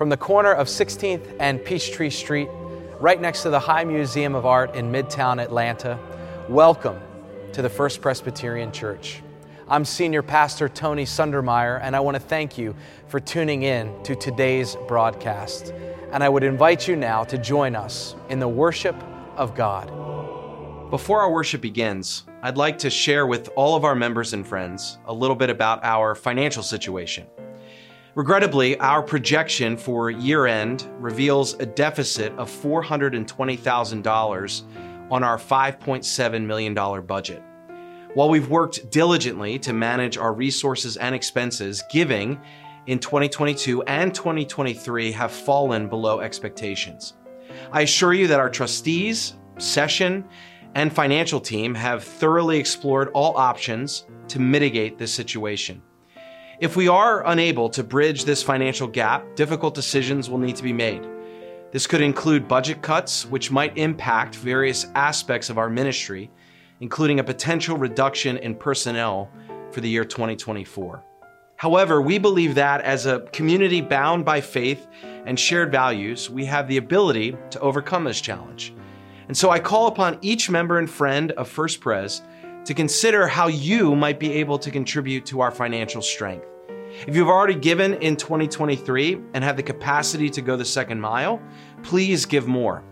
from the corner of 16th and Peachtree Street, right next to the High Museum of Art in Midtown Atlanta. Welcome to the First Presbyterian Church. I'm Senior Pastor Tony Sundermeier, and I want to thank you for tuning in to today's broadcast. And I would invite you now to join us in the worship of God. Before our worship begins, I'd like to share with all of our members and friends a little bit about our financial situation. Regrettably, our projection for year end reveals a deficit of $420,000 on our $5.7 million budget. While we've worked diligently to manage our resources and expenses, giving in 2022 and 2023 have fallen below expectations. I assure you that our trustees, session, and financial team have thoroughly explored all options to mitigate this situation. If we are unable to bridge this financial gap, difficult decisions will need to be made. This could include budget cuts, which might impact various aspects of our ministry, including a potential reduction in personnel for the year 2024. However, we believe that as a community bound by faith and shared values, we have the ability to overcome this challenge. And so I call upon each member and friend of First Pres to consider how you might be able to contribute to our financial strength. If you've already given in 2023 and have the capacity to go the second mile, please give more.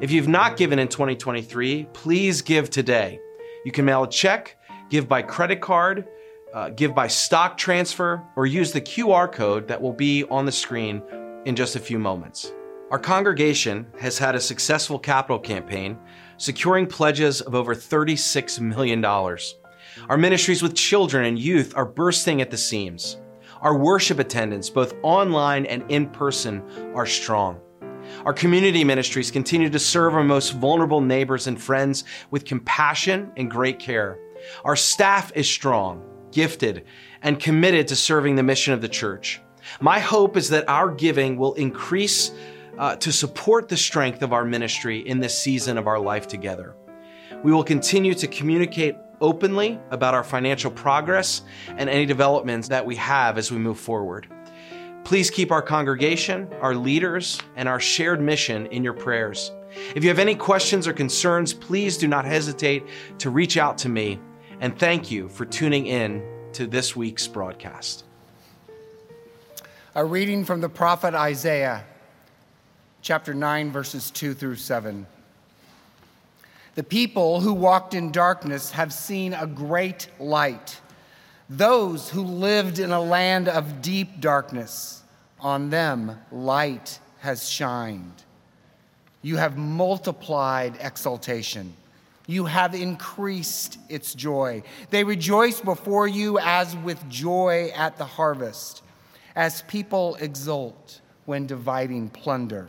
If you've not given in 2023, please give today. You can mail a check, give by credit card, uh, give by stock transfer, or use the QR code that will be on the screen in just a few moments. Our congregation has had a successful capital campaign, securing pledges of over $36 million. Our ministries with children and youth are bursting at the seams. Our worship attendance, both online and in person, are strong. Our community ministries continue to serve our most vulnerable neighbors and friends with compassion and great care. Our staff is strong, gifted, and committed to serving the mission of the church. My hope is that our giving will increase uh, to support the strength of our ministry in this season of our life together. We will continue to communicate openly about our financial progress and any developments that we have as we move forward. Please keep our congregation, our leaders, and our shared mission in your prayers. If you have any questions or concerns, please do not hesitate to reach out to me. And thank you for tuning in to this week's broadcast. A reading from the prophet Isaiah, chapter 9, verses 2 through 7. The people who walked in darkness have seen a great light. Those who lived in a land of deep darkness, on them light has shined. You have multiplied exultation. You have increased its joy. They rejoice before you as with joy at the harvest, as people exult when dividing plunder.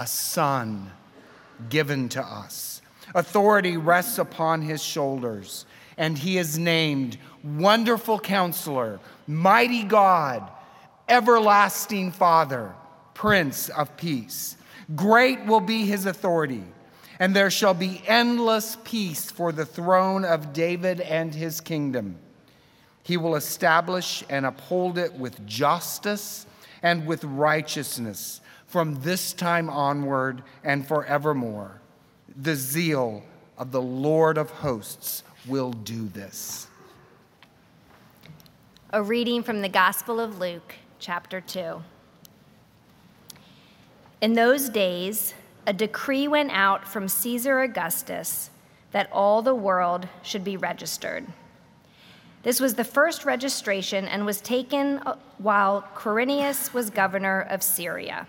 a son given to us. Authority rests upon his shoulders, and he is named Wonderful Counselor, Mighty God, Everlasting Father, Prince of Peace. Great will be his authority, and there shall be endless peace for the throne of David and his kingdom. He will establish and uphold it with justice and with righteousness from this time onward and forevermore. The zeal of the Lord of hosts will do this. A reading from the Gospel of Luke, chapter 2. In those days, a decree went out from Caesar Augustus that all the world should be registered. This was the first registration and was taken while Quirinius was governor of Syria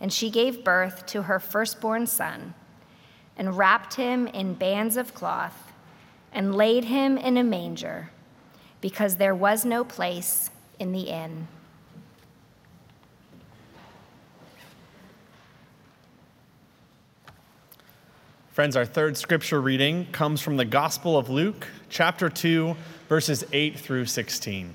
And she gave birth to her firstborn son, and wrapped him in bands of cloth, and laid him in a manger, because there was no place in the inn. Friends, our third scripture reading comes from the Gospel of Luke, chapter 2, verses 8 through 16.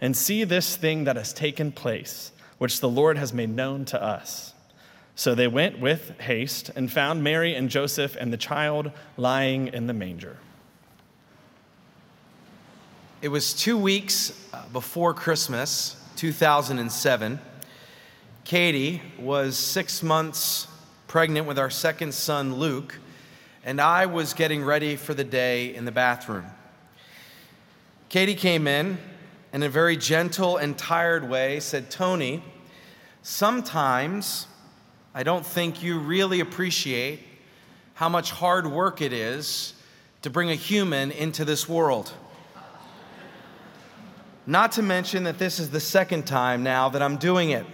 and see this thing that has taken place, which the Lord has made known to us. So they went with haste and found Mary and Joseph and the child lying in the manger. It was two weeks before Christmas, 2007 Katie was six months pregnant with our second son, Luke, and I was getting ready for the day in the bathroom. Katie came in in a very gentle and tired way, said, Tony, sometimes I don't think you really appreciate how much hard work it is to bring a human into this world. Not to mention that this is the second time now that I'm doing it.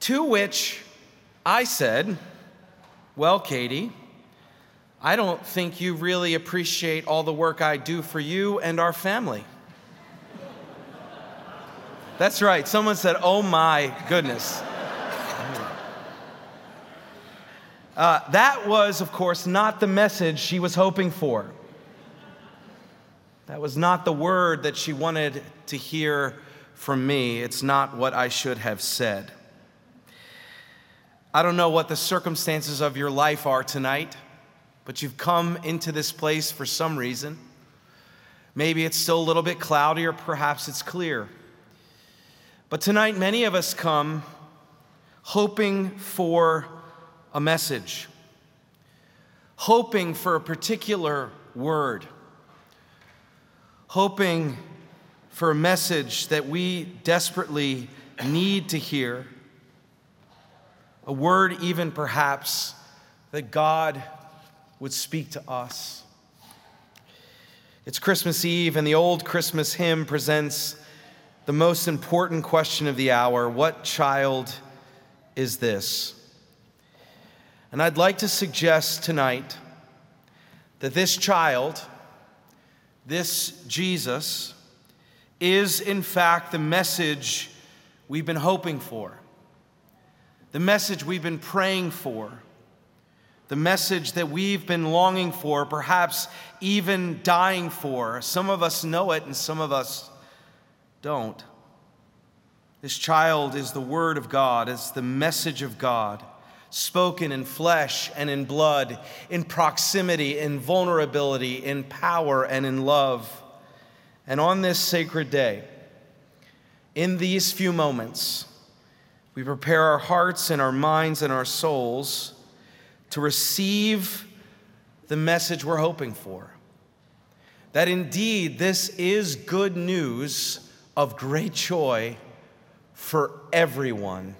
To which I said, Well, Katie, I don't think you really appreciate all the work I do for you and our family. That's right. Someone said, Oh my goodness. Uh, that was, of course, not the message she was hoping for. That was not the word that she wanted to hear from me. It's not what I should have said. I don't know what the circumstances of your life are tonight, but you've come into this place for some reason. Maybe it's still a little bit cloudy, or perhaps it's clear. But tonight, many of us come hoping for a message, hoping for a particular word, hoping for a message that we desperately need to hear a word, even perhaps, that God would speak to us. It's Christmas Eve, and the old Christmas hymn presents the most important question of the hour What child is this? And I'd like to suggest tonight that this child, this Jesus, is in fact the message we've been hoping for the message we've been praying for, the message that we've been longing for, perhaps even dying for. Some of us know it and some of us don't. This child is the Word of God, it's the message of God, spoken in flesh and in blood, in proximity, in vulnerability, in power, and in love. And on this sacred day, in these few moments, we prepare our hearts and our minds and our souls to receive the message we're hoping for. That indeed this is good news of great joy for everyone.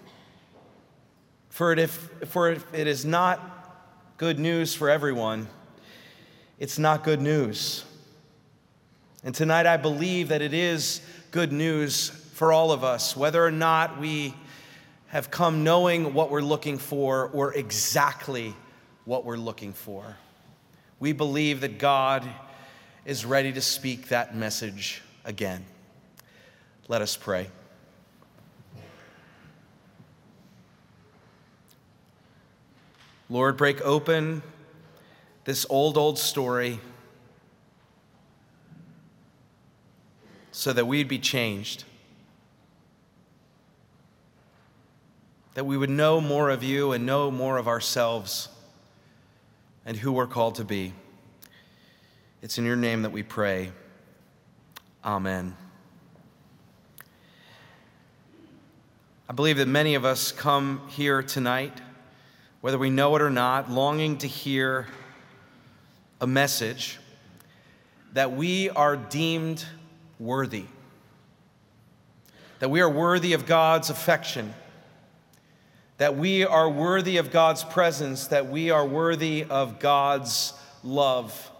For, it if, for if it is not good news for everyone, it's not good news. And tonight I believe that it is good news for all of us, whether or not we have come knowing what we're looking for or exactly what we're looking for. We believe that God is ready to speak that message again. Let us pray. Lord, break open this old, old story so that we'd be changed. That we would know more of you and know more of ourselves and who we're called to be. It's in your name that we pray. Amen. I believe that many of us come here tonight, whether we know it or not, longing to hear a message that we are deemed worthy, that we are worthy of God's affection, that we are worthy of God's presence, that we are worthy of God's love.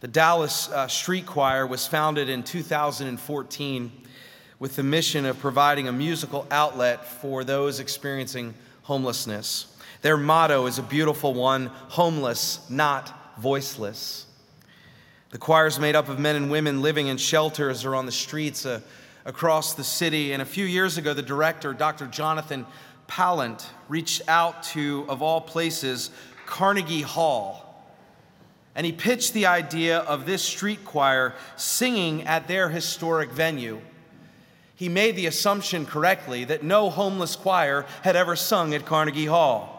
The Dallas uh, Street Choir was founded in 2014 with the mission of providing a musical outlet for those experiencing homelessness. Their motto is a beautiful one homeless, not voiceless. The choir is made up of men and women living in shelters or on the streets uh, across the city. And a few years ago, the director, Dr. Jonathan Palant, reached out to, of all places, Carnegie Hall. And he pitched the idea of this street choir singing at their historic venue. He made the assumption correctly that no homeless choir had ever sung at Carnegie Hall.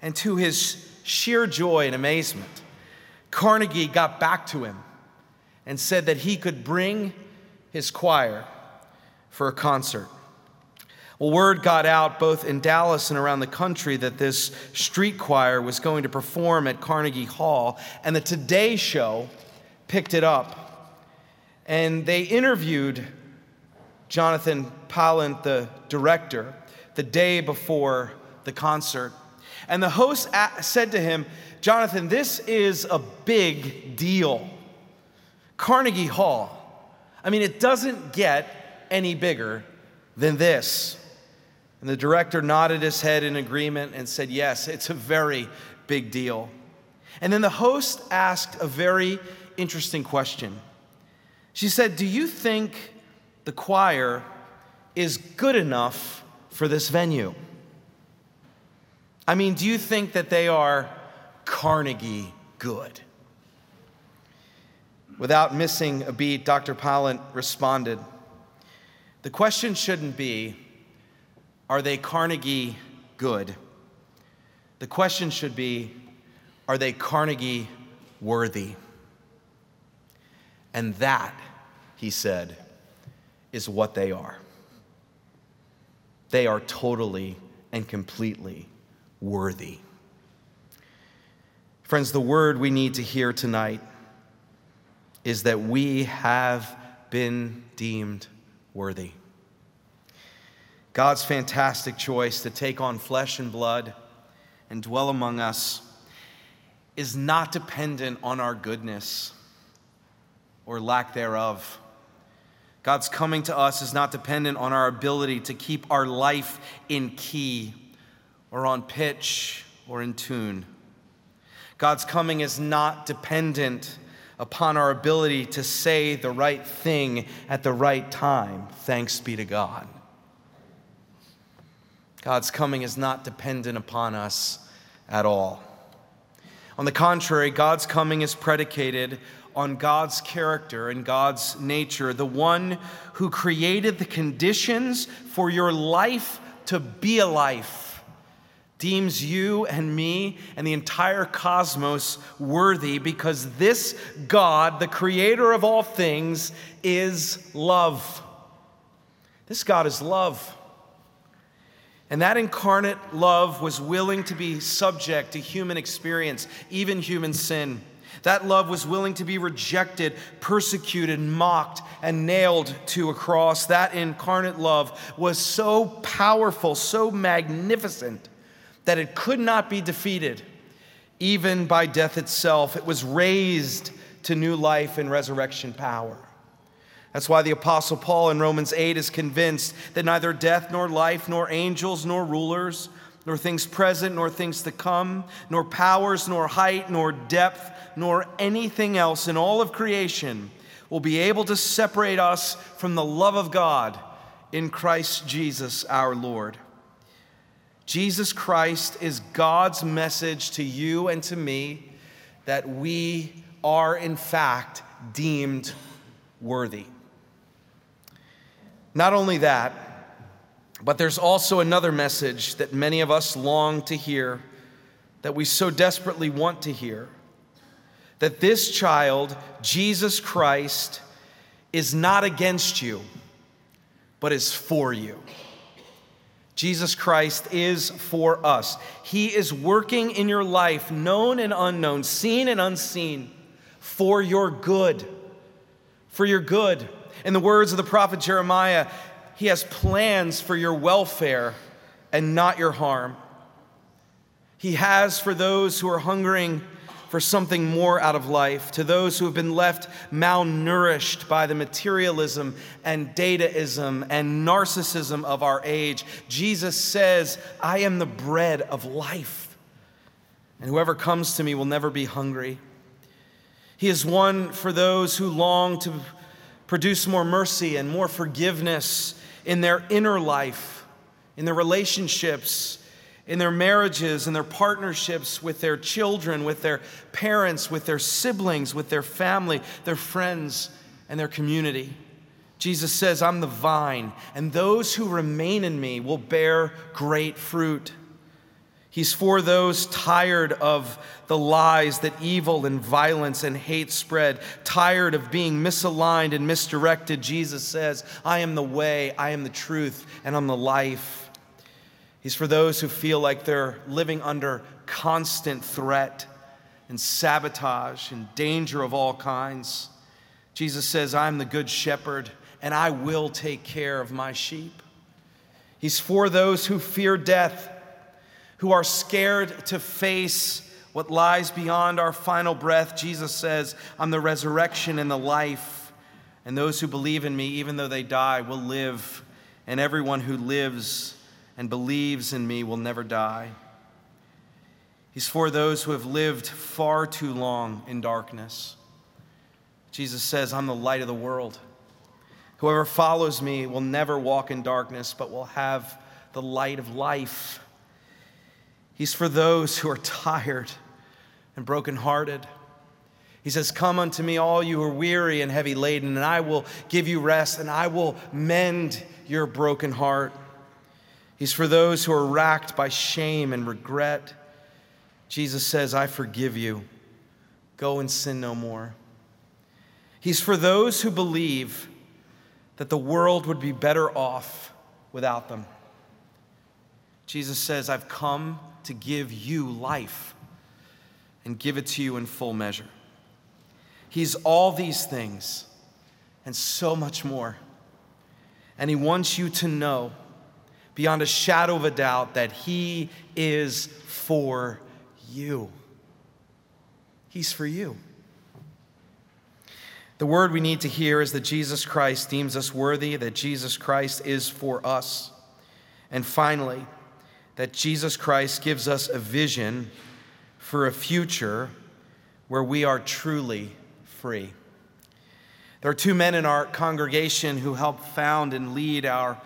And to his sheer joy and amazement, Carnegie got back to him and said that he could bring his choir for a concert. Well, word got out both in Dallas and around the country that this street choir was going to perform at Carnegie Hall, and the Today Show picked it up. And they interviewed Jonathan Palant, the director, the day before the concert. And the host said to him, Jonathan, this is a big deal. Carnegie Hall. I mean, it doesn't get any bigger than this. And the director nodded his head in agreement and said, Yes, it's a very big deal. And then the host asked a very interesting question. She said, Do you think the choir is good enough for this venue? I mean, do you think that they are Carnegie good? Without missing a beat, Dr. Palant responded The question shouldn't be, Are they Carnegie good? The question should be, Are they Carnegie worthy? And that, he said, is what they are. They are totally and completely worthy. Friends, the word we need to hear tonight is that we have been deemed worthy. God's fantastic choice to take on flesh and blood and dwell among us is not dependent on our goodness or lack thereof. God's coming to us is not dependent on our ability to keep our life in key or on pitch or in tune. God's coming is not dependent upon our ability to say the right thing at the right time. Thanks be to God. God's coming is not dependent upon us at all. On the contrary, God's coming is predicated on God's character and God's nature, the one who created the conditions for your life to be a life, deems you and me and the entire cosmos worthy because this God, the creator of all things, is love. This God is love. And that incarnate love was willing to be subject to human experience, even human sin. That love was willing to be rejected, persecuted, mocked, and nailed to a cross. That incarnate love was so powerful, so magnificent, that it could not be defeated, even by death itself. It was raised to new life and resurrection power. That's why the Apostle Paul in Romans 8 is convinced that neither death, nor life, nor angels, nor rulers, nor things present, nor things to come, nor powers, nor height, nor depth, nor anything else in all of creation will be able to separate us from the love of God in Christ Jesus our Lord. Jesus Christ is God's message to you and to me that we are, in fact, deemed worthy. Not only that, but there's also another message that many of us long to hear, that we so desperately want to hear that this child, Jesus Christ, is not against you, but is for you. Jesus Christ is for us. He is working in your life, known and unknown, seen and unseen, for your good. For your good. In the words of the prophet Jeremiah, he has plans for your welfare and not your harm. He has for those who are hungering for something more out of life, to those who have been left malnourished by the materialism and dataism and narcissism of our age. Jesus says, I am the bread of life, and whoever comes to me will never be hungry. He is one for those who long to produce more mercy and more forgiveness in their inner life, in their relationships in their marriages and their partnerships with their children, with their parents, with their siblings, with their family, their friends, and their community. Jesus says, I'm the vine, and those who remain in me will bear great fruit. He's for those tired of the lies that evil and violence and hate spread, tired of being misaligned and misdirected. Jesus says, I am the way, I am the truth, and I'm the life. He's for those who feel like they're living under constant threat and sabotage and danger of all kinds. Jesus says, I'm the good shepherd and I will take care of my sheep. He's for those who fear death, who are scared to face what lies beyond our final breath. Jesus says, I'm the resurrection and the life. And those who believe in me, even though they die, will live. And everyone who lives and believes in me will never die. He's for those who have lived far too long in darkness. Jesus says, I'm the light of the world. Whoever follows me will never walk in darkness, but will have the light of life. He's for those who are tired and brokenhearted. He says, Come unto me, all you who are weary and heavy laden, and I will give you rest, and I will mend your broken heart. He's for those who are racked by shame and regret. Jesus says, I forgive you. Go and sin no more. He's for those who believe that the world would be better off without them. Jesus says, I've come to give you life and give it to you in full measure. He's all these things and so much more. And He wants you to know beyond a shadow of a doubt that He is for you. He's for you. The word we need to hear is that Jesus Christ deems us worthy, that Jesus Christ is for us. And finally, that Jesus Christ gives us a vision for a future where we are truly free. There are two men in our congregation who helped found and lead our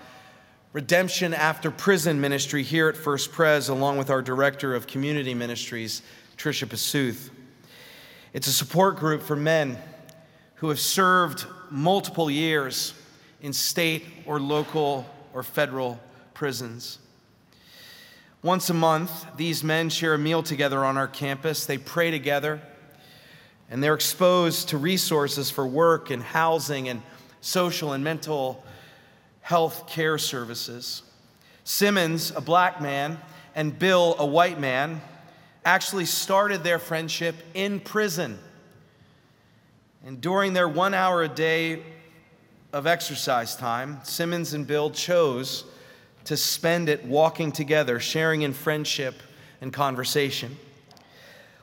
Redemption After Prison ministry here at First Pres, along with our Director of Community Ministries, Tricia Pasuth. It's a support group for men who have served multiple years in state or local or federal prisons. Once a month, these men share a meal together on our campus. They pray together, and they're exposed to resources for work and housing and social and mental health care services. Simmons, a black man, and Bill, a white man, actually started their friendship in prison. And during their one hour a day of exercise time, Simmons and Bill chose to spend it walking together, sharing in friendship and conversation.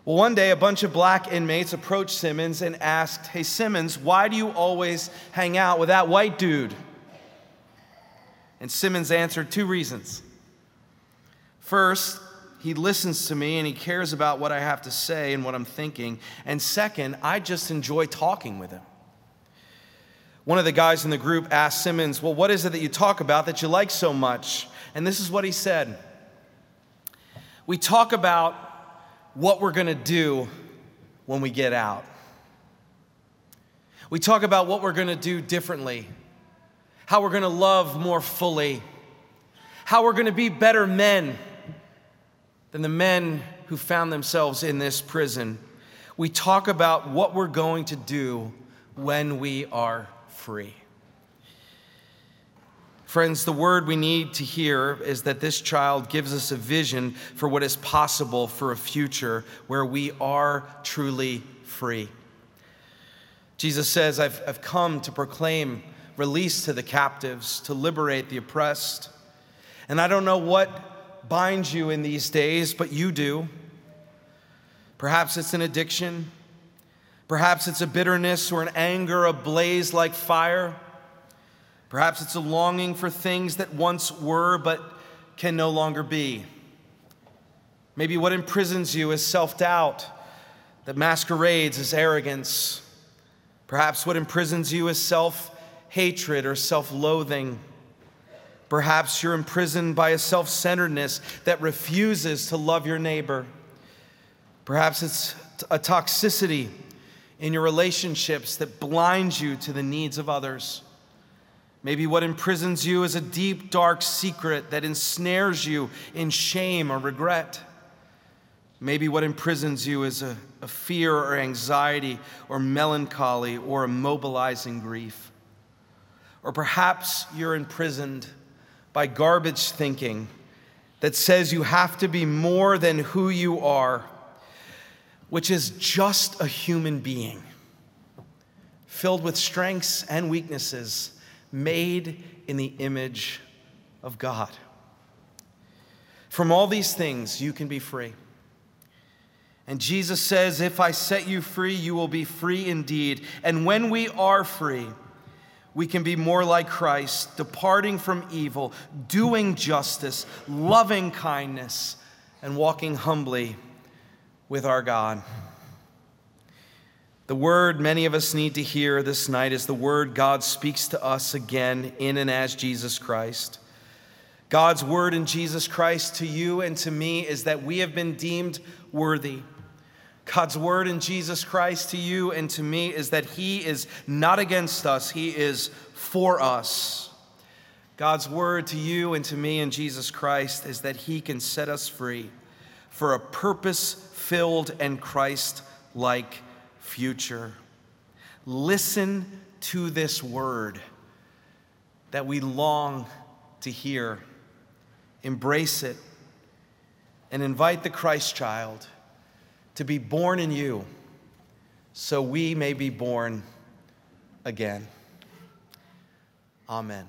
Well, one day, a bunch of black inmates approached Simmons and asked, Hey, Simmons, why do you always hang out with that white dude? And Simmons answered two reasons. First, he listens to me and he cares about what I have to say and what I'm thinking. And second, I just enjoy talking with him. One of the guys in the group asked Simmons, Well, what is it that you talk about that you like so much? And this is what he said We talk about what we're going to do when we get out. We talk about what we're going to do differently, how we're going to love more fully, how we're going to be better men than the men who found themselves in this prison. We talk about what we're going to do when we are free. Friends, the word we need to hear is that this child gives us a vision for what is possible for a future where we are truly free. Jesus says, I've, I've come to proclaim release to the captives, to liberate the oppressed. And I don't know what binds you in these days, but you do. Perhaps it's an addiction. Perhaps it's a bitterness or an anger ablaze like fire. Perhaps it's a longing for things that once were but can no longer be. Maybe what imprisons you is self doubt that masquerades as arrogance. Perhaps what imprisons you is self hatred or self loathing. Perhaps you're imprisoned by a self centeredness that refuses to love your neighbor. Perhaps it's a toxicity in your relationships that blinds you to the needs of others. Maybe what imprisons you is a deep, dark secret that ensnares you in shame or regret. Maybe what imprisons you is a, a, fear or anxiety or melancholy or a mobilizing grief. Or perhaps you're imprisoned by garbage thinking that says you have to be more than who you are, which is just a human being, filled with strengths and weaknesses made in the image of God. From all these things, you can be free. And Jesus says, If I set you free, you will be free indeed. And when we are free, we can be more like Christ, departing from evil, doing justice, loving kindness, and walking humbly with our God. The word many of us need to hear this night is the word God speaks to us again in and as Jesus Christ. God's word in Jesus Christ to you and to me is that we have been deemed worthy. God's word in Jesus Christ to you and to me is that He is not against us, He is for us. God's word to you and to me in Jesus Christ is that He can set us free for a purpose filled and Christ like future. Listen to this word that we long to hear. Embrace it and invite the Christ child to be born in you so we may be born again. Amen.